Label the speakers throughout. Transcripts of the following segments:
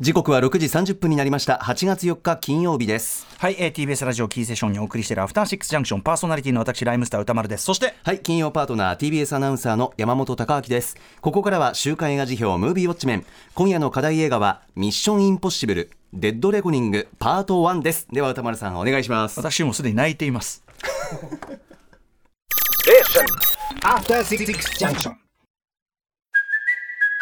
Speaker 1: 時刻は6時30分になりました。8月4日金曜日です。
Speaker 2: はい、えー、TBS ラジオキーセッションにお送りしているアフターシックスジャンクションパーソナリティの私ライムスター歌丸です。そして
Speaker 1: はい金曜パートナー TBS アナウンサーの山本貴明です。ここからは週刊映画辞表ムービーウォッチメン。今夜の課題映画はミッションインポッシブルデッドレコニングパート1です。では歌丸さんお願いします。
Speaker 2: 私もすでに泣いています。
Speaker 3: アフター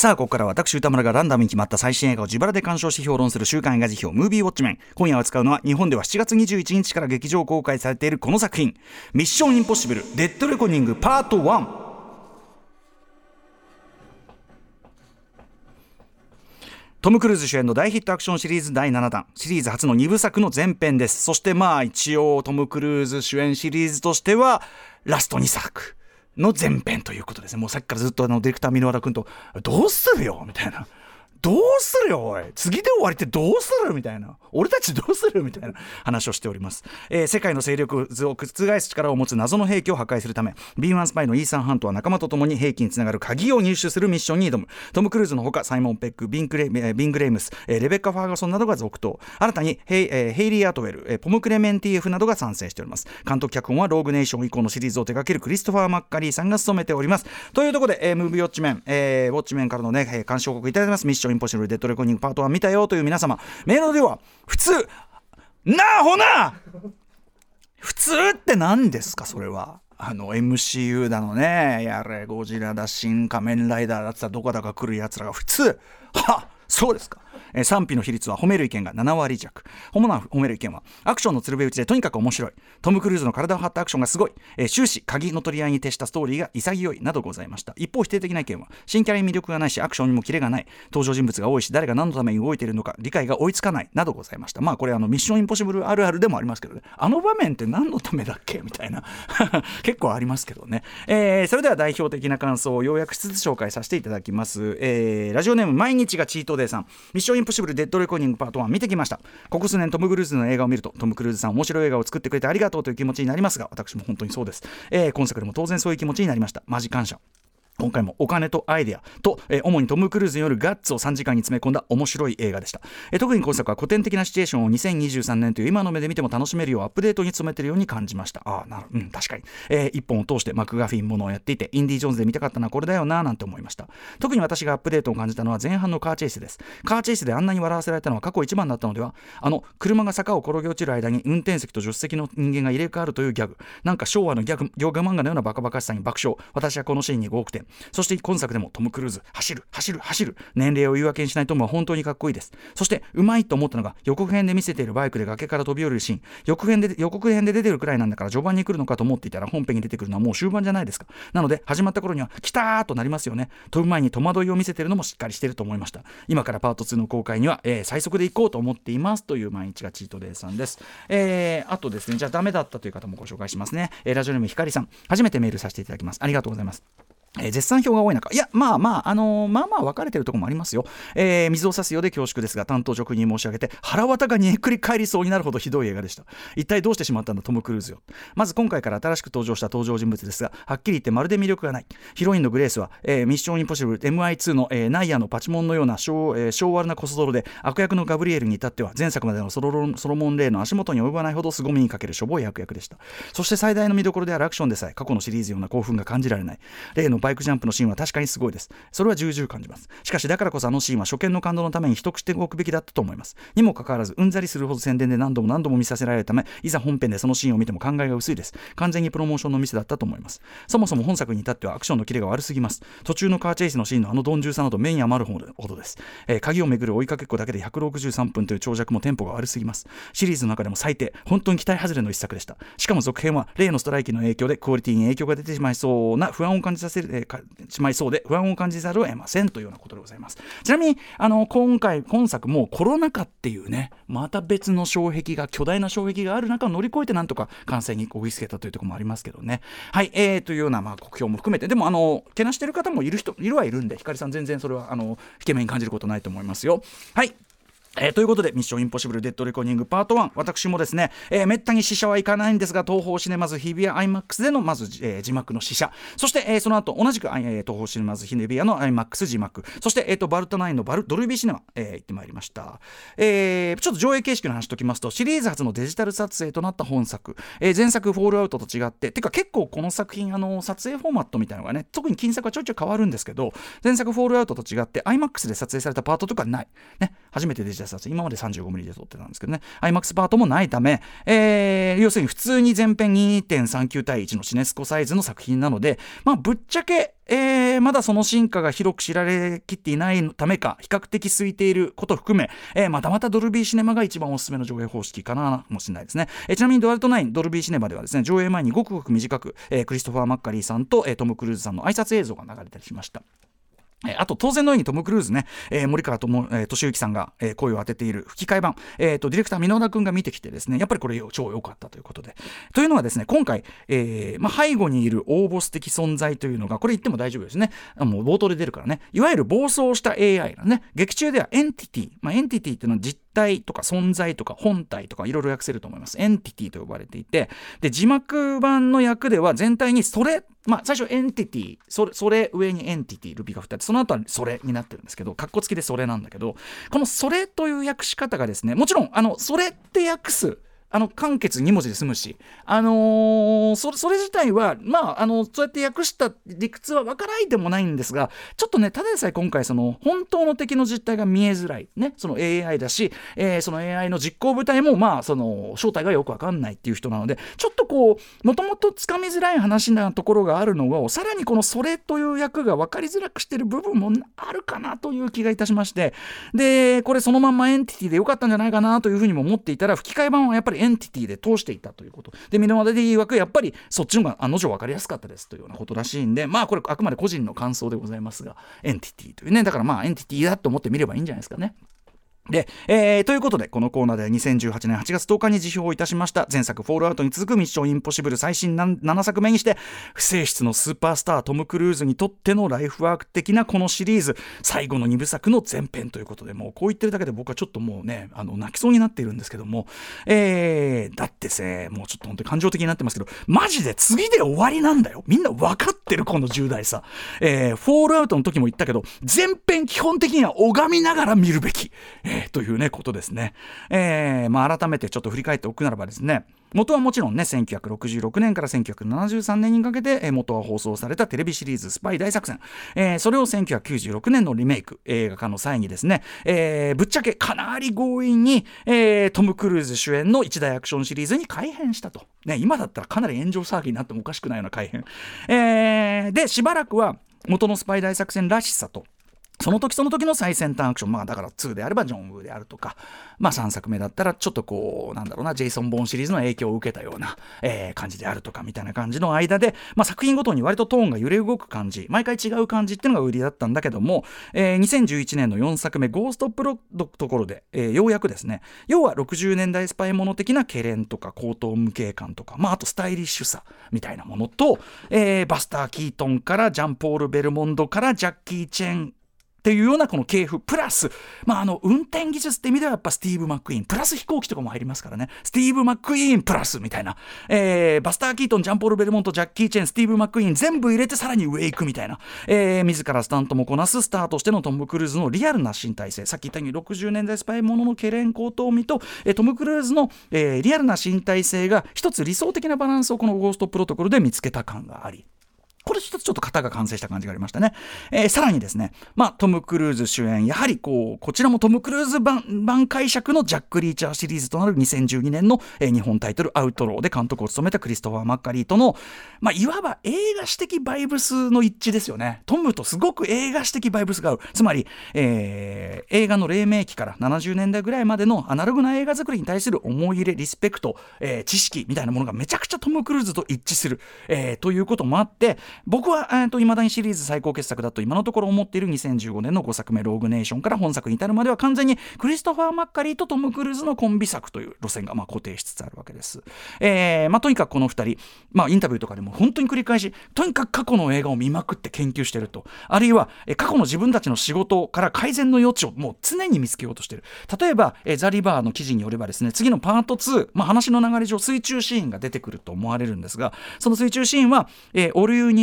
Speaker 2: さあここからは私歌村がランダムに決まった最新映画を自腹で鑑賞し評論する週刊映画辞表ムービーウォッチメン。今夜扱うのは日本では7月21日から劇場公開されているこの作品。ミッションインポッシブルデッドレコニングパート1トム・クルーズ主演の大ヒットアクションシリーズ第7弾。シリーズ初の2部作の前編です。そしてまあ一応トム・クルーズ主演シリーズとしてはラスト2作。の前編ということですね。もうさっきからずっとあのディレクター箕輪田君と「どうするよ」みたいな。どうするよおい。次で終わりってどうするみたいな。俺たちどうするみたいな話をしております、えー世界の勢力図を覆す力を持つ謎の兵器を破壊するため B1 スパイのイーサン・ハントは仲間と共に兵器につながる鍵を入手するミッションに挑む。トム・クルーズのほかサイモン・ペックビンクレ,、ービングレイムス、レベッカ・ファーガソンなどが続投新たにヘイ,、えーヘイリー・アートウェル、ポム・クレメンティエフなどが参戦しております。監督脚本はローグネーション以降のシリーズを手掛けるクリストファー・マッカリーさんが務めております。というところで、えームービーウォッチメン、えーウォッチメンからのね、えー監視報告いただきます。ミッション・インポッシブル・デッドレコニングパート1見たよという皆様。メールでは普通なあほな!普通って何ですかそれは。あの MCU だのね。やれゴジラだ新仮面ライダーだってどこだか来るやつらが普通。はそうですか、えー賛否の比率は褒める意見が7割弱。主な褒める意見はアクションの鶴瓶打ちでとにかく面白い。トム・クルーズの体を張ったアクションがすごい、えー終始鍵の取り合いに徹したストーリーが潔いなどございました。一方否定的な意見は新キャラに魅力がないしアクションにもキレがない。登場人物が多いし誰が何のために動いているのか理解が追いつかない。などございました。まあこれあのミッションインポッシブルあるあるでもありますけどね。あの場面って何のためだっけ？みたいな。結構ありますけどね、えーそれでは代表的な感想を要約しつつ紹介させていただきます、えーラジオネーム毎日がチートデーさん。ミッションインポッシブルデッドレコーニングパート1見てきました。ここ数年トム・クルーズの映画を見るとトム・クルーズさん面白い映画を作ってくれてありがとうという気持ちになりますが私も本当にそうです、えー今作でも当然そういう気持ちになりました。マジ感謝。今回もお金とアイデアと、えー主にトム・クルーズによるガッツを3時間に詰め込んだ面白い映画でした、えー特に今作は古典的なシチュエーションを2023年という今の目で見ても楽しめるようアップデートに努めているように感じました。ああなるうん確かに、えー一本を通してマクガフィンものをやっていてインディ・ジョーンズで見たかったのはこれだよななんて思いました。特に私がアップデートを感じたのは前半のカーチェイスです。カーチェイスであんなに笑わせられたのは過去一番だったのではあの車が坂を転げ落ちる間に運転席と助手席の人間が入れ替わるというギャグ。なんか昭和のギャグギャグ漫画のようなバカバカしさに爆笑。私はこのシーンに5億点そして今作でもトム・クルーズ走る走る走る年齢を言い訳にしないトムは本当にかっこいいです。そしてうまいと思ったのが予告編で見せているバイクで崖から飛び降りるシーン。予告編で予告編で出てるくらいなんだから序盤に来るのかと思っていたら本編に出てくるのはもう終盤じゃないですか。なので始まった頃には来たーとなりますよね。飛ぶ前に戸惑いを見せてるのもしっかりしてると思いました。今からパート2の公開には、えー最速で行こうと思っていますという毎日がチートデーさんです、えーあとですねじゃあダメだったという方もご紹介しますね、えーラジオネームひかりさん。初めてメールさせていただきます。ありがとうございます。え絶賛票が多い中、いや、まあまあ、あのーまあまあ分かれてるとこもありますよ。えー水を差すようで恐縮ですが、担当直に申し上げて、腹渡が煮えくり返りそうになるほどひどい映画でした。一体どうしてしまったんだ、トム・クルーズよ。まず今回から新しく登場した登場人物ですが、はっきり言ってまるで魅力がない。ヒロインのグレースは、えーミッション・インポッシブル MI2 の、えナイアのパチモンのような小,、えー小悪なコソ泥で、悪役のガブリエルに至っては、前作までのソロロソロモン・レイの足元に及ばないほど凄みにかけるしょぼい悪役でした。そして最大の見どころであるアクションでさえ、過去のシリーズような興奮が感じられない。例のバイクジャンプのシーンは確かにすごいです。それは重々感じます。しかしだからこそあのシーンは初見の感動のために秘匿しておくべきだったと思います。にもかかわらず、うんざりするほど宣伝で何度も何度も見させられるため、いざ本編でそのシーンを見ても考えが薄いです。完全にプロモーションのミスだったと思います。そもそも本作に至ってはアクションのキレが悪すぎます。途中のカーチェイスのシーンのあの鈍重さなど目に余るほどです。えー鍵をめぐる追いかけっこだけで163分という長尺もテンポが悪すぎます。シリーズの中でも最低、本当に期待外れの一作でした。しかも続編は例のストライキの影響でクオリティに影響が出てしまいそうな不安を感じさせえーしまいそうで不安を感じざるを得ませんというようなことでございます。ちなみにあの今回今作もコロナ禍っていうねまた別の障壁が巨大な障壁がある中を乗り越えてなんとか完成にこぎつけたというところもありますけどね。はい、えー、というようなまあ酷評も含めてでもあのけなしてる方もいる人いるはいるんで光さん全然それはあの引け目に感じることないと思いますよ。はい。えーということで、ミッションインポッシブル・デッド・レコーディングパート1、私もですね、えー、めったに試写はいかないんですが、東宝シネマズ日比谷 IMAX でのまず、えー字幕の試写、そして、えーその後同じく、えー東宝シネマズ日比谷の IMAX 字幕、そして、えーとバルトナインのバルドルビーシネマ、えー行ってまいりました、えーちょっと上映形式の話ときますと、シリーズ初のデジタル撮影となった本作、えー前作、フォールアウトと違って、てか結構この作品、あの撮影フォーマットみたいなのがね、特に近作はちょいちょい変わるんですけど、前作、フォールアウトと違って、IMAX で撮影されたパートとかない。ね、初めてデジタル撮影、今まで 35mm で撮ってたんですけどね、IMAX パートもないため、えー要するに普通に全編2.39対1のシネスコサイズの作品なので、まあ、ぶっちゃけ、えーまだその進化が広く知られきっていないためか、比較的空いていること含め、えーまたまたドルビーシネマが一番おすすめの上映方式かなもしれないですね。えーちなみにドアルト9、ドルビーシネマではですね、上映前にごくごく短く、えークリストファー・マッカリーさんと、えートム・クルーズさんの挨拶映像が流れたりしました。えあと当然のようにトム・クルーズね、えー森川智えー俊之さんが、えー声を当てている吹き替え版、えーとディレクター箕田くんが見てきてですねやっぱりこれ超良かったということで。というのはですね今回、えーまあ、背後にいる大ボス的存在というのがこれ言っても大丈夫ですね。もう冒頭で出るからね。いわゆる暴走した AI がね劇中では entity、まあ、 entity っていうのは実体とか存在とか本体とかいろいろ訳せると思います。 entity と呼ばれていて。で字幕版の訳では全体にそれ。まあ最初 entity それそれ上に entity ルビが2つ。その後はそれになってるんですけどカッコつきでそれなんだけどこのそれという訳し方がですねもちろんあのそれって訳すあの簡潔2文字で済むし、あのーそれそれ自体は、まあ、あのそうやって訳した理屈は分からないでもないんですがちょっとねただでさえ今回その本当の敵の実態が見えづらい、ね、その AI だし、えーその AI の実行部隊も、まあ、その正体がよく分かんないっていう人なのでちょっとこうもともとつかみづらい話なところがあるのをさらにこの「それ」という役が分かりづらくしてる部分もあるかなという気がいたしましてでこれそのまんまエンティティでよかったんじゃないかなというふうにも思っていたら吹き替え版はやっぱりエンティティで通していたということで箕輪で曰くやっぱりそっちの方が案の定分かりやすかったですというようなことらしいんでまあこれあくまで個人の感想でございますがエンティティというねだからまあエンティティだと思ってみればいいんじゃないですかね。で、えーということで、このコーナーで2018年8月10日に時評をいたしました、前作フォールアウトに続くミッションインポッシブル。最新7作目にして、不正室のスーパースタートム・クルーズにとってのライフワーク的なこのシリーズ、最後の2部作の前編ということで、もうこう言ってるだけで僕はちょっともうね、あの泣きそうになっているんですけども、えー、だってせ、もうちょっと本当に感情的になってますけど、マジで次で終わりなんだよ。みんな分かってる、この重大さ。えー、フォールアウトの時も言ったけど、前編基本的には拝みながら見るべき、えーというね、ことですね。えーまあ、改めてちょっと振り返っておくならばですね、元はもちろんね、1966年から1973年にかけて、えー元は放送されたテレビシリーズスパイ大作戦。えーそれを1996年のリメイク、映画化の際にですね、えーぶっちゃけかなり強引に、えートム・クルーズ主演の一大アクションシリーズに改編したと。ね、今だったらかなり炎上騒ぎになってもおかしくないような改編。えーで、しばらくは元のスパイ大作戦らしさと、その時その時の最先端アクション、まあだから2であればジョン・ウーであるとか、まあ3作目だったらちょっとこう、なんだろうな、ジェイソン・ボーンシリーズの影響を受けたような、えー感じであるとかみたいな感じの間で、まあ作品ごとに割とトーンが揺れ動く感じ、毎回違う感じっていうのが売りだったんだけども、えー2011年の4作目、ゴーストプロのところで、えーようやくですね、要は60年代スパイもの的な懸念とか高等無形感とか、まああとスタイリッシュさみたいなものと、えーバスター・キートンからジャンポール・ベルモンドからジャッキー・チェン、っていうようなこの系譜プラス、まあ、あの運転技術って意味ではやっぱスティーブ・マックイーンプラス飛行機とかも入りますからね。スティーブ・マックイーンプラスみたいな、えーバスター・キートンジャンポール・ベルモントジャッキー・チェンスティーブ・マックイーン全部入れてさらに上行くみたいな、えー自らスタントもこなすスターとしてのトム・クルーズのリアルな身体性さっき言ったように60年代スパイものの懸念高騰味と、えートム・クルーズの、えーリアルな身体性が一つ理想的なバランスをこのゴーストプロトコルで見つけた感があり。れ一つちょっと型が完成した感じがありましたね。えーさらにですね、まあ、トム・クルーズ主演、やはりこう、こちらもトム・クルーズ版版解釈のジャック・リーチャーシリーズとなる2012年の、えー日本タイトル、アウトローで監督を務めたクリストファー・マッカリーとの、まあ、いわば映画史的バイブスの一致ですよね。トムとすごく映画史的バイブスが合う。つまり、えー映画の黎明期から70年代ぐらいまでのアナログな映画作りに対する思い入れ、リスペクト、えー知識みたいなものがめちゃくちゃトム・クルーズと一致する、えーということもあって、僕は、えー、と未だにシリーズ最高傑作だと今のところ思っている2015年の5作目「ローグネーション」から本作に至るまでは完全にクリストファー・マッカリーとトム・クルーズのコンビ作という路線がまあ固定しつつあるわけです。えーまあ、とにかくこの2人、まあ、インタビューとかでも本当に繰り返しとにかく過去の映画を見まくって研究してるとあるいは、え過去の自分たちの仕事から改善の余地をもう常に見つけようとしてる例えば、えザ・リバーの記事によればですね次のパート2、まあ、話の流れ上水中シーンが出てくると思われるんですがその水中シーンは「えー、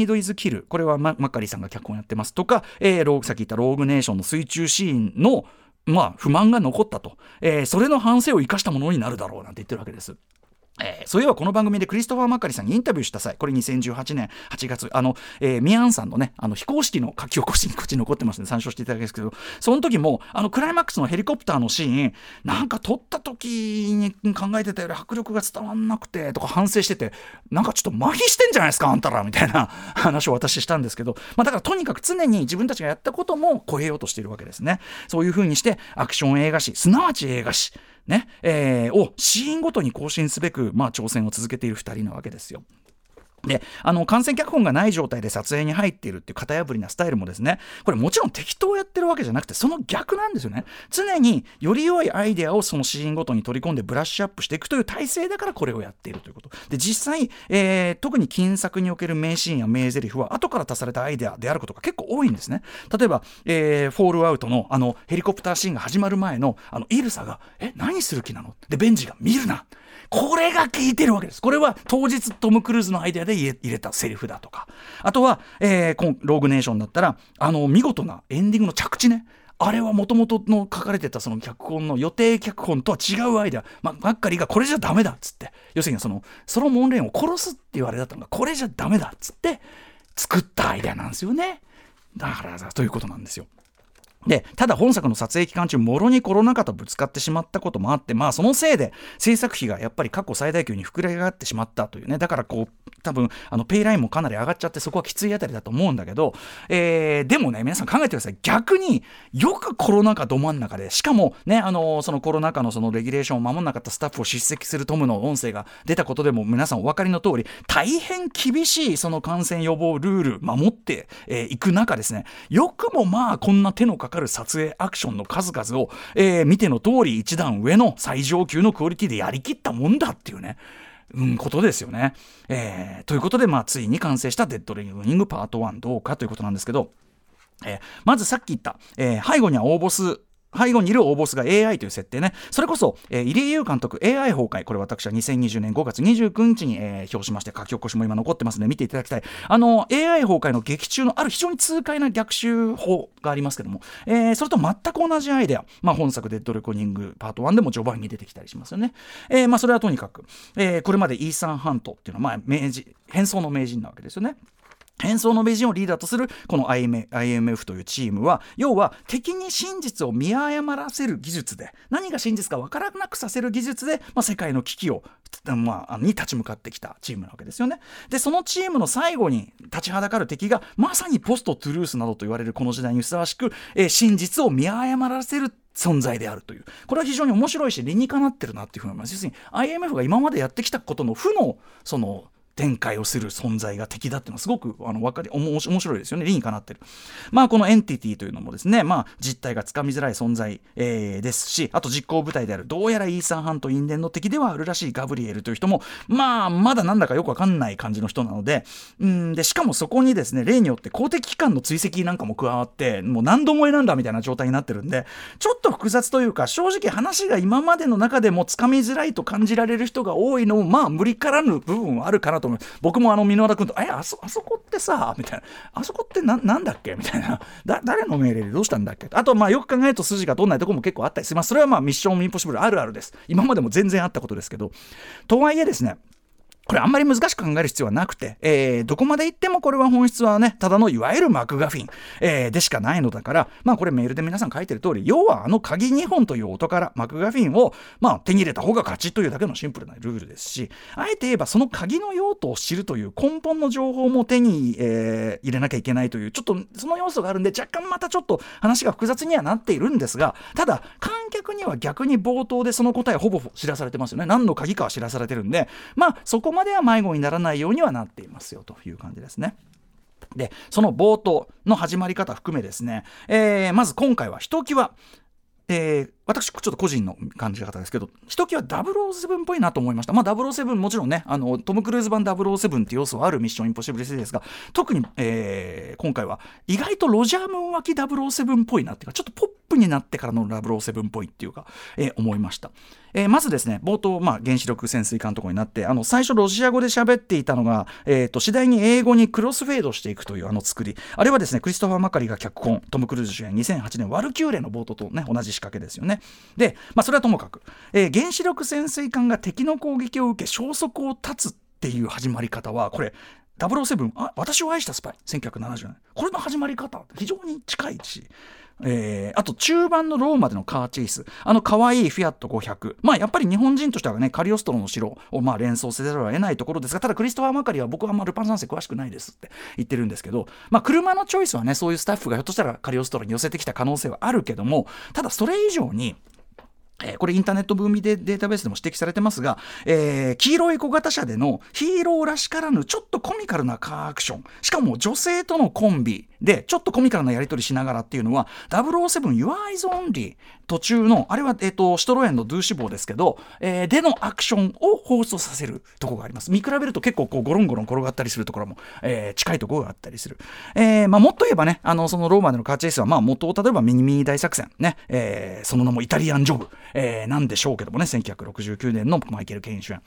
Speaker 2: イド・イズ・キル」これはマッカリーさんが脚本やってますとか、え、ーさっき言ったローグネーションの水中シーンのまあ、不満が残ったと、えー、それの反省を生かしたものになるだろうなんて言ってるわけです。えー、そういえばこの番組でクリストファー・マッカリさんにインタビューした際、これ2018年8月、あの、えー、ミアンさんのね、あの、非公式の書き起こしにこっち残ってますんで参照していただきますけど、その時も、あの、クライマックスのヘリコプターのシーン、なんか撮った時に考えてたより迫力が伝わんなくて、とか反省してて、なんかちょっと麻痺してんじゃないですか、あんたら、みたいな 話を私したんですけど、まあだからとにかく常に自分たちがやったことも超えようとしているわけですね。そういうふうにして、アクション映画史、すなわち映画史、ね、えー、をシーンごとに更新すべく、まあ、挑戦を続けている2人なわけですよ。であの感染脚本がない状態で撮影に入っているっていう型破りなスタイルもですねこれもちろん適当やってるわけじゃなくてその逆なんですよね。常により良いアイデアをそのシーンごとに取り込んでブラッシュアップしていくという体制だからこれをやっているということ。で実際、えー、特に金作における名シーンや名台詞は後から足されたアイデアであることが結構多いんですね。例えば、えー、フォールアウトのあのヘリコプターシーンが始まる前のあのイルサが「え何する気なの?」でベンジが「見るな」これが効いてるわけです。これは当日トム・クルーズのアイデアで入れたセリフだとか。あとは、えー、ローグネーションだったら、あの、見事なエンディングの着地ね。あれはもともとの書かれてたその脚本の予定脚本とは違うアイデア、ま、ばっかりがこれじゃダメだっつって、要するにその、ソロモンレーンを殺すって言われだったのが、これじゃダメだっつって、作ったアイデアなんですよね。だからということなんですよ。でただ本作の撮影期間中もろにコロナ禍とぶつかってしまったこともあってまあそのせいで制作費がやっぱり過去最大級に膨れ上がってしまったというね。だからこう多分あのペイラインもかなり上がっちゃってそこはきついあたりだと思うんだけど、えー、でもね皆さん考えてください。逆によくコロナ禍ど真ん中でしかもねあのそのコロナ禍のそのレギュレーションを守らなかったスタッフを叱責するトムの音声が出たことでも皆さんお分かりの通り大変厳しいその感染予防ルール守ってい、えー、く中ですね。よくもまあこんな手のかかる撮影アクションの数々を、えー、見ての通り一段上の最上級のクオリティでやりきったもんだっていうねうん、ことですよね。えー、ということで、まあ、ついに完成したデッドレイニングパート1どうかということなんですけど、えー、まずさっき言った、えー、背後には応募数背後にいる大ボスが AI という設定ね。それこそ、えー、入江優監督 AI 崩壊。これ私は2020年5月29日に、えー、表しまして書き起こしも今残ってますので見ていただきたい。あの、AI 崩壊の劇中のある非常に痛快な逆襲法がありますけども、えー、それと全く同じアイデア。まあ、本作デッドレコニングパート1でも序盤に出てきたりしますよね。えー、まあ、それはとにかく、えー、これまでイーサン・ハントっていうのは、まあ、名人、変装の名人なわけですよね。変装の名人をリーダーとするこの IMF というチームは要は敵に真実を見誤らせる技術で何が真実か分からなくさせる技術で、まあ、世界の危機を、まあ、に立ち向かってきたチームなわけですよね。でそのチームの最後に立ちはだかる敵がまさにポストトゥルースなどと言われるこの時代にふさわしく、えー、真実を見誤らせる存在であるというこれは非常に面白いし理にかなってるなっていうふうに思います要するに IMF が今までやってきたことの負のその展開をする存在が敵だっていうのはすごくあの分かり面白いですよね。理にかなってる。まあこのエンティティというのもですね。まあ実態がつかみづらい存在、えー、ですしあと実行部隊であるどうやらイーサン・ハント因縁の敵ではあるらしいガブリエルという人もまあまだなんだかよくわかんない感じの人なのでうんでしかもそこにですね例によって公的機関の追跡なんかも加わってもう何度も選んだみたいな状態になってるんでちょっと複雑というか正直話が今までの中でもつかみづらいと感じられる人が多いのもまあ無理からぬ部分はあるかなと思う。僕もあの箕輪田君と「えあそあそこってさ」みたいな「あそこってななんだっけ?」みたいなだ誰の命令でどうしたんだっけ？あと。まあよく考えると筋が通んないとこも結構あったりしますそれはまあミッションインポッシブルあるあるです今までも全然あったことですけどとはいえですねこれあんまり難しく考える必要はなくて、えー、どこまで行ってもこれは本質はね、ただのいわゆるマクガフィン、えー、でしかないのだから、まあこれメールで皆さん書いてる通り、要はあの鍵2本という音からマクガフィンを、まあ手に入れた方が勝ちというだけのシンプルなルールですし、あえて言えばその鍵の用途を知るという根本の情報も手に、えー、入れなきゃいけないという、ちょっとその要素があるんで、若干またちょっと話が複雑にはなっているんですが、ただ観客には逆に冒頭でその答えほぼ知らされてますよね。何の鍵かは知らされてるんで、まあそこまでは迷子にならないようにはなっていますよという感じですね。でその冒頭の始まり方含めですね、えー、まず今回はひときわえー、私、ちょっと個人の感じ方ですけど、ひときわ007っぽいなと思いました。まあ、007、もちろんね、あのトム・クルーズ版007っていう要素はあるミッション・インポッシブルシリーズですが、特に、えー、今回は意外とロジャー・ムーン脇007っぽいなっていうか、ちょっとポップになってからの007っぽいっていうか、えー、思いました。えー、まずですね、冒頭、まあ、原子力潜水艦のとこになって、あの最初、ロシア語で喋っていたのが、えーと、次第に英語にクロスフェードしていくというあの作り、あれはですね、クリストファー・マカリが脚本、トム・クルーズ主演、2008年、ワルキューレの冒頭と、ね、同じ仕掛けですよね。で、まあ、それはともかく、えー、原子力潜水艦が敵の攻撃を受け、消息を絶つっていう始まり方は、これ、007あ私を愛したスパイ1970年。これの始まり方非常に近いしえー、あと中盤のローマでのカーチェイス。あの可愛いフィアット500まあやっぱり日本人としてはねカリオストロの城をまあ連想せざるを得ないところですがただクリストファー・マカリは僕はあんまルパン三世詳しくないですって言ってるんですけどまあ車のチョイスはねそういうスタッフがひょっとしたらカリオストロに寄せてきた可能性はあるけどもただそれ以上にえー、これインターネットブームデータベースでも指摘されてますが、えー、黄色い小型車でのヒーローらしからぬちょっとコミカルなカーアクション。しかも女性とのコンビ。でちょっとコミカルなやり取りしながらっていうのは007 Your Eyes Only 途中のあれは、えーと、シトロエンのドゥーシボーですけど、えー、でのアクションを放送させるとこがあります。見比べると結構こうゴロンゴロン転がったりするところも、えー、近いところがあったりする、えーまあ、もっと言えばねあのそのローマでのカーチェイスは、まあ、元を例えばミニミニ大作戦ね、えー、その名もイタリアンジョブ、えー、なんでしょうけどもね1969年のマイケル・ケイン主演、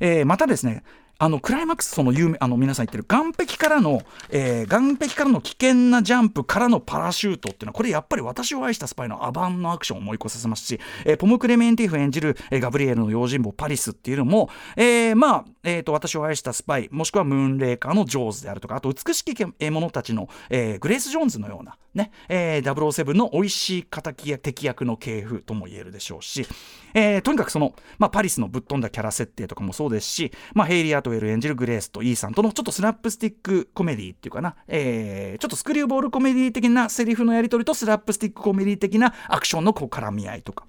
Speaker 2: えー、またですねあのクライマックスその有名あの皆さん言ってる岸壁からの、えー、岸壁からの危険なジャンプからのパラシュートっていうのはこれやっぱり私を愛したスパイのアバンのアクションを思い起こさせますし、えー、ポム・クレメンティフ演じる、えー、ガブリエルの用心棒パリスっていうのも、えー、まあ、えーと、私を愛したスパイもしくはムーンレーカーのジョーズであるとかあと美しき獲物たちの、えー、グレース・ジョーンズのようなね、えー、007の美味しい敵や敵役の系譜とも言えるでしょうし、えー、とにかくその、まあ、パリスのぶっ飛んだキャラ設定とかもそうですし、まあ、ヘイリー・アトウェル演じるグレースとイーサンとのちょっとスラップスティックコメディっていうかな、えー、ちょっとスクリューボールコメディ的なセリフのやり取りとスラップスティックコメディ的なアクションのこう絡み合いとか。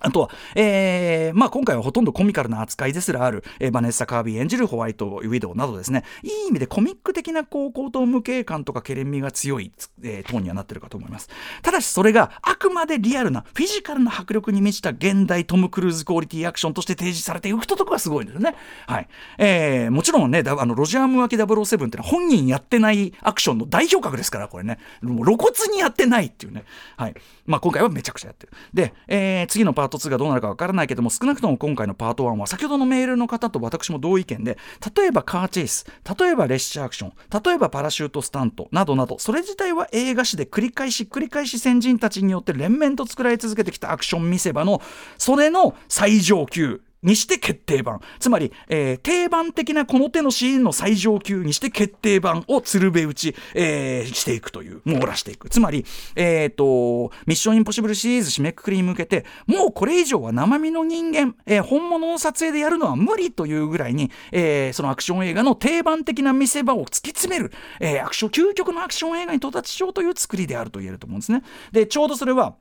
Speaker 2: あとは、えーまあ、今回はほとんどコミカルな扱いですらある、えー、バネッサ・カービー演じるホワイト・ウィドウなどですね。いい意味でコミック的な高校と無形感とかけれみが強い、えー、トーンにはなってるかと思います。ただしそれがあくまでリアルなフィジカルな迫力に満ちた現代トム・クルーズクオリティアクションとして提示されていくとこがすごいんですよね。はい。えー、もちろんねあのロジャー・ムーアキ007ってのは本人やってないアクションの代表格ですからこれね。もう露骨にやってないっていうね。はい。まあ今回はめちゃくちゃやってる。で、えー、次のパート2がどうなるかわからないけども少なくとも今回のパート1は先ほどのメールの方と私も同意見で例えばカーチェイス例えば列車アクション例えばパラシュートスタントなどなどそれ自体は映画史で繰り返し繰り返し先人たちによって連綿と作られ続けてきたアクション見せ場のそれの最上級にして決定版。つまり、えー、定番的なこの手のシーンの最上級にして決定版を鶴瓶打ち、えー、していくという。網羅していく。つまり、えーと、ミッションインポッシブルシリーズ締めくくりに向けてもうこれ以上は生身の人間、えー、本物の撮影でやるのは無理というぐらいに、えー、そのアクション映画の定番的な見せ場を突き詰める、えー、アクション究極のアクション映画に到達しようという作りであると言えると思うんですね。でちょうどそれは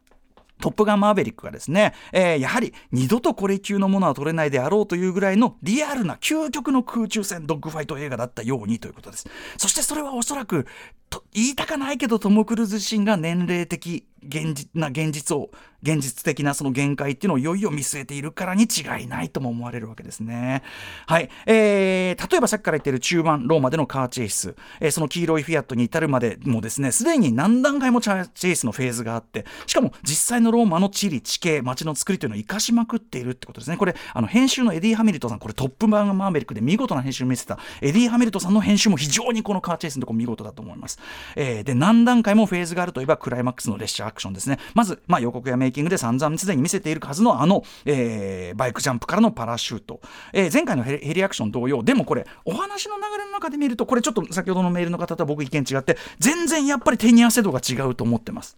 Speaker 2: トップガンマーヴェリックがですね、えー、やはり二度とこれ級のものは撮れないであろうというぐらいのリアルな究極の空中戦ドッグファイト映画だったようにということです。そしてそれはおそらく言いたかないけどトム・クルーズ自身が年齢的現実な現実を現実的なその限界っていうのをいよいよ見据えているからに違いないとも思われるわけですね。はい。えー、例えばさっきから言っている中盤、ローマでのカーチェイス、えー、その黄色いフィアットに至るまでもですね、すでに何段階もカーチェイスのフェーズがあって、しかも実際のローマの地理、地形、街の作りというのを生かしまくっているってことですね。これ、あの、編集のエディ・ハミルトさん、これトップガンマーベリックで見事な編集を見せた、エディ・ハミルトさんの編集も非常にこのカーチェイスのところ見事だと思います。えー、で、何段階もフェーズがあるといえば、クライマックスの列車アクションですね。まず、まあ、予告やメイキングで散々すでに見せているはずのあの、えー、バイクジャンプからのパラシュート、えー、前回のヘリアクション同様でもこれお話の流れの中で見るとこれちょっと先ほどのメールの方とは僕意見違って全然やっぱり手に汗度が違うと思ってます。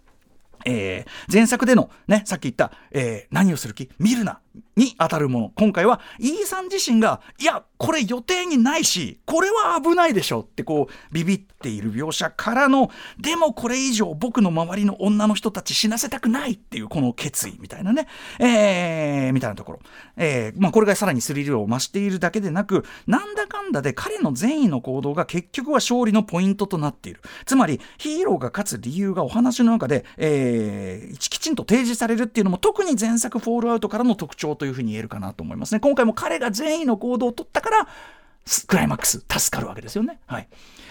Speaker 2: えー、前作でのね、さっき言った、えー、何をする気？見るなに当たるもの。今回は E さん自身がいやこれ予定にないしこれは危ないでしょってこうビビっている描写からのでもこれ以上僕の周りの女の人たち死なせたくないっていうこの決意みたいなね、えー、みたいなところ、えーまあ、これがさらにスリルを増しているだけでなくなんだかんだで彼の善意の行動が結局は勝利のポイントとなっている。つまりヒーローが勝つ理由がお話の中で、えー、きちんと提示されるっていうのも特に前作「フォールアウト」からの特徴というふうに言えるかなと思いますね今回も彼が善意の行動を取ったからクライマックス助かるわけですよね。はい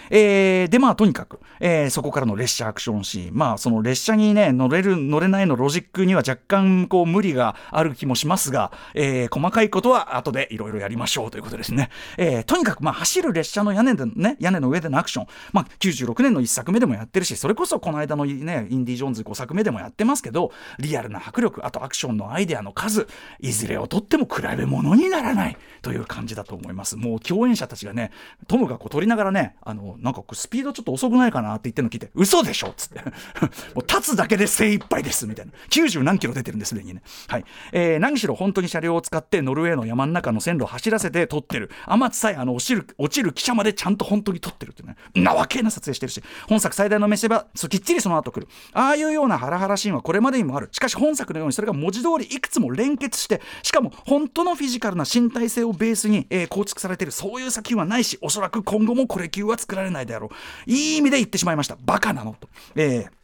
Speaker 2: えー、でまあとにかく、えー、そこからの列車アクションシーン。まあその列車にね乗れる乗れないのロジックには若干こう無理がある気もしますが、えー、細かいことは後でいろいろやりましょうということですね、えー、とにかくまあ走る列車の屋根でね屋根の上でのアクション。まあ96年の1作目でもやってるしそれこそこの間のねインディ・ジョーンズ5作目でもやってますけどリアルな迫力あとアクションのアイデアの数いずれをとっても比べ物にならないという感じだと思います。もう共演者たちがねトムがこう撮りながらねあのなんかスピードちょっと遅くないかなって言ってるの聞いて嘘でしょっつって。もう立つだけで精一杯ですみたいな。90何キロ出てるんですすでにね。はい、えー、何しろ本当に車両を使ってノルウェーの山の中の線路を走らせて撮ってる。天津さえあの落ちる落ちる汽車までちゃんと本当に撮ってるってね。なわけな撮影してるし。本作最大の見せ場そきっちりその後来る。ああいうようなハラハラシーンはこれまでにもある。しかし本作のようにそれが文字通りいくつも連結してしかも本当のフィジカルな身体性をベースに、えー、構築されてる。そういう作品はないしおそらく今後もこれ級は作られないであろういい意味で言ってしまいましたバカなのと。えー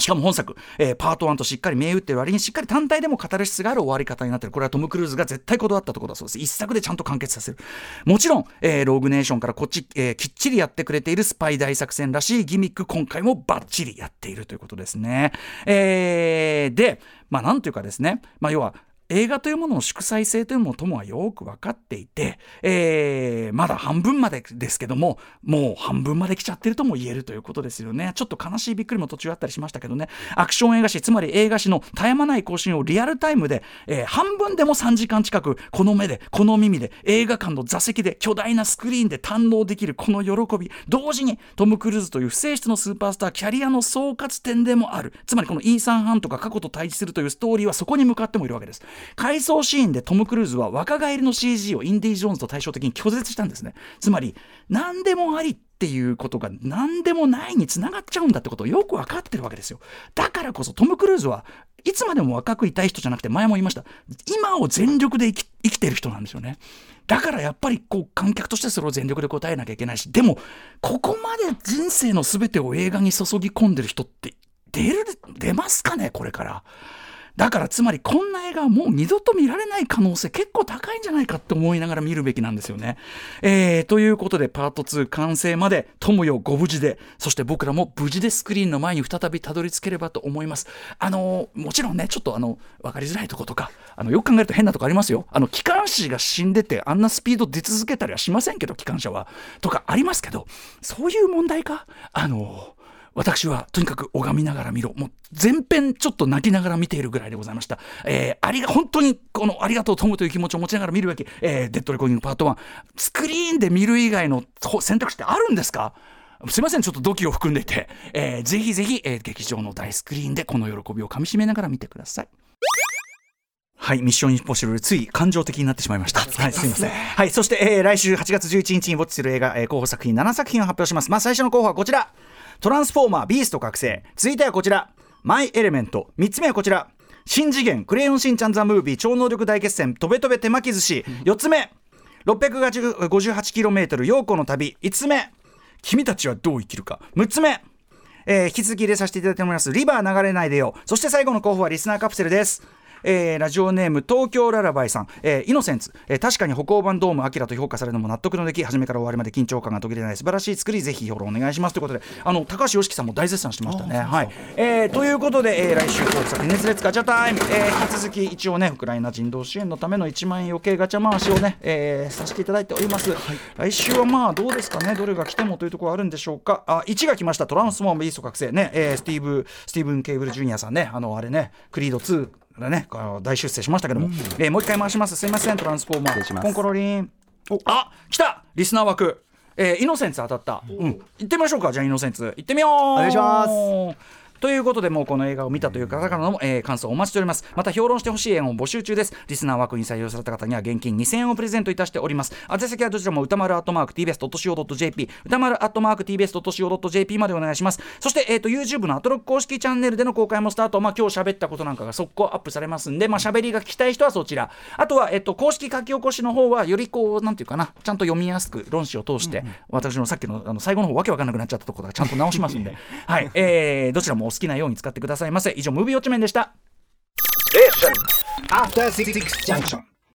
Speaker 2: しかも本作、えー、パート1としっかり銘打ってる割にしっかり単体でも語る質がある終わり方になってる。これはトム・クルーズが絶対こだわったところだそうです。一作でちゃんと完結させる。もちろん、えー、ローグネーションからこっち、えー、きっちりやってくれているスパイ大作戦らしいギミック、今回もバッチリやっているということですね。えー、で、まあなんというかですね、まあ要は、映画というものの祝祭性というものともはよく分かっていて、えー、まだ半分までですけども、もう半分まで来ちゃってるとも言えるということですよね。ちょっと悲しいびっくりも途中あったりしましたけどね、アクション映画史、つまり映画史の絶え間ない更新をリアルタイムで、えー、半分でも3時間近く、この目で、この耳で、映画館の座席で、巨大なスクリーンで堪能できるこの喜び、同時にトム・クルーズという不正室のスーパースター、キャリアの総括点でもある。つまりこのイーサン・ハンとか過去と対峙するというストーリーはそこに向かってもいるわけです。回想シーンでトム・クルーズは若返りの CG をインディ・ジョーンズと対照的に拒絶したんですね。つまり何でもありっていうことが何でもないにつながっちゃうんだってことをよく分かってるわけですよ。だからこそトム・クルーズはいつまでも若くいたい人じゃなくて前も言いました。今を全力で生き生きてる人なんですよね。だからやっぱりこう観客としてそれを全力で答えなきゃいけないしでもここまで人生の全てを映画に注ぎ込んでる人って出る出ますかねこれから。だからつまりこんな映画はもう二度と見られない可能性結構高いんじゃないかって思いながら見るべきなんですよね。えー、ということでパート2完成まで友よご無事でそして僕らも無事でスクリーンの前に再びたどり着ければと思います。あのもちろんねちょっとあの分かりづらいとことかあのよく考えると変なとこありますよ。あの機関士が死んでてあんなスピード出続けたりはしませんけど機関車はとかありますけどそういう問題か？あの私はとにかく拝みながら見ろ。もう全編ちょっと泣きながら見ているぐらいでございました。えー、ありが、本当にこのありがとうトムという気持ちを持ちながら見るべき、えー、デッドレコーディングパート1。スクリーンで見る以外の選択肢ってあるんですか？すいません、ちょっと土器を含んでいて、えー、ぜひぜひ、えー、劇場の大スクリーンでこの喜びをかみしめながら見てください。はい、ミッションインポッシブル、つい感情的になってしまいました。はい、すみません。はい、そして、えー、来週8月11日にウォッチする映画、えー、候補作品7作品を発表します。まあ、最初の候補はこちら。トランスフォーマービースト覚醒。続いてはこちら。マイ・エレメント。3つ目はこちら。新次元クレヨンしんちゃんザ・ムービー。超能力大決戦。とべとべ手巻き寿司。4つ目。658km 陽子の旅。5つ目。君たちはどう生きるか。6つ目。えー、引き続き入れさせていただいております。リバー流れないでよ。そして最後の候補はリスナーカプセルです。えー、ラジオネーム東京ララバイさん、えー、イノセンツ、えー、確かに歩行版ドームアキラと評価されるのも納得のでき初めから終わりまで緊張感が途切れない素晴らしい作りぜひ評論お願いします。ということであの高橋良樹さんも大絶賛してましたね。はい、えー、ということで、えー、来週候補作熱烈ガチャタイム、えー、引き続き一応ねウクライナ人道支援のための1万円余計ガチャ回しをね、えー、させていただいております、はい、来週はまあどうですかね？どれが来てもというところあるんでしょうか？あ1が来ました。トランスフォーマービースト覚醒。ね、えー、スティーブスティーブン・ケーブル・ジュニアさんね。あのあれねクリード2ね。大出世しましたけども、うん、えー、もう一回回します。すいません。トランスフォーマー。コンコロリン。あ来た。リスナー枠。えー、イノセンツ当たった、うん、行ってみましょうか。じゃあイノセンツ。行ってみよう。お
Speaker 1: 願いします
Speaker 2: ということでもうこの映画を見たという方からの、えー感想をお待ちしております。また評論してほしい映画を募集中です。リスナー枠に採用された方には現金2000円をプレゼントいたしております。宛先はどちらも歌丸アットマーク TBS.CO.JP 歌丸アットマーク TBS.CO.JP までお願いします。そして、えー、と YouTube のアトロック公式チャンネルでの公開もスタート、まあ、今日喋ったことなんかが速攻アップされますんで、まあ喋りが聞きたい人はそちら。あとは、えー、と公式書き起こしの方はよりこうなんていうかな。ちゃんと読みやすく論旨を通して、私のさっきのあの最後の方わけわかんなくなっちゃったところがちゃんと直しますんで。はい、えー、どちらもお好きなように使ってくださいませ。以上ムービーウォッチメンでした。
Speaker 3: えっ